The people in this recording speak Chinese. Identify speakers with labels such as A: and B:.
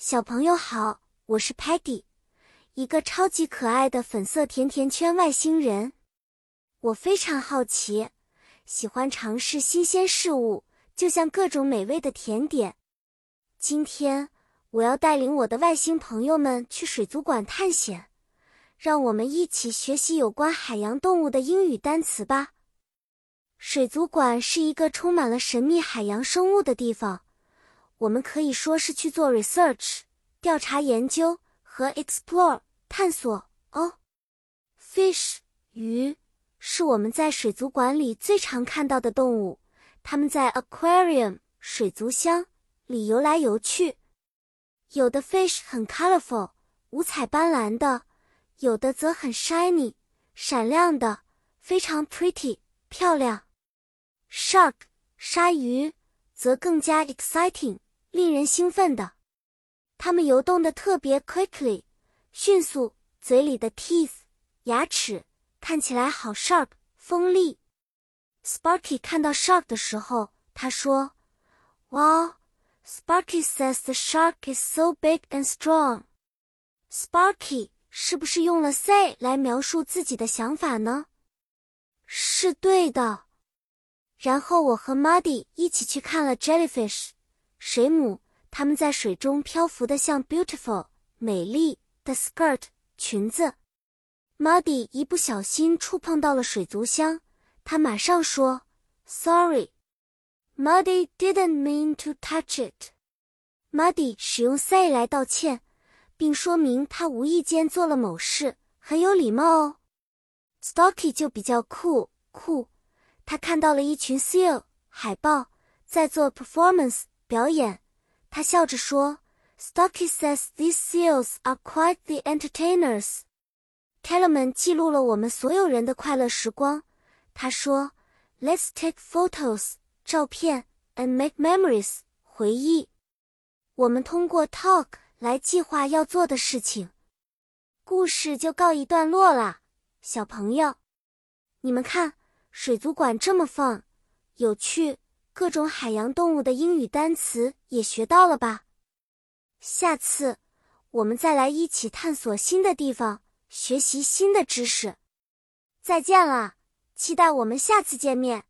A: 小朋友好，我是 Patty，一个超级可爱的粉色甜甜圈外星人。我非常好奇，喜欢尝试新鲜事物，就像各种美味的甜点。今天我要带领我的外星朋友们去水族馆探险，让我们一起学习有关海洋动物的英语单词吧。水族馆是一个充满了神秘海洋生物的地方。我们可以说是去做 research 调查研究和 explore 探索哦。Fish 鱼是我们在水族馆里最常看到的动物，它们在 aquarium 水族箱里游来游去。有的 fish 很 colorful 五彩斑斓的，有的则很 shiny 闪亮的，非常 pretty 漂亮。Shark 鲨鱼则更加 exciting。令人兴奋的，它们游动的特别 quickly，迅速，嘴里的 teeth 牙齿看起来好 sharp 锋利。Sparky 看到 shark 的时候，他说：“Wow, Sparky says the shark is so big and strong。” Sparky 是不是用了 say 来描述自己的想法呢？是对的。然后我和 Muddy 一起去看了 jellyfish。水母，它们在水中漂浮的像 beautiful 美丽的 skirt 裙子。Muddy 一不小心触碰到了水族箱，他马上说 sorry。Muddy didn't mean to touch it。Muddy 使用 say 来道歉，并说明他无意间做了某事，很有礼貌哦。Stocky 就比较酷酷，他看到了一群 seal 海豹在做 performance。表演，他笑着说：“Stocky says these seals are quite the entertainers。” Kellerman 记录了我们所有人的快乐时光。他说：“Let's take photos，照片，and make memories，回忆。我们通过 talk 来计划要做的事情。”故事就告一段落了，小朋友，你们看，水族馆这么 fun，有趣。各种海洋动物的英语单词也学到了吧？下次我们再来一起探索新的地方，学习新的知识。再见了，期待我们下次见面。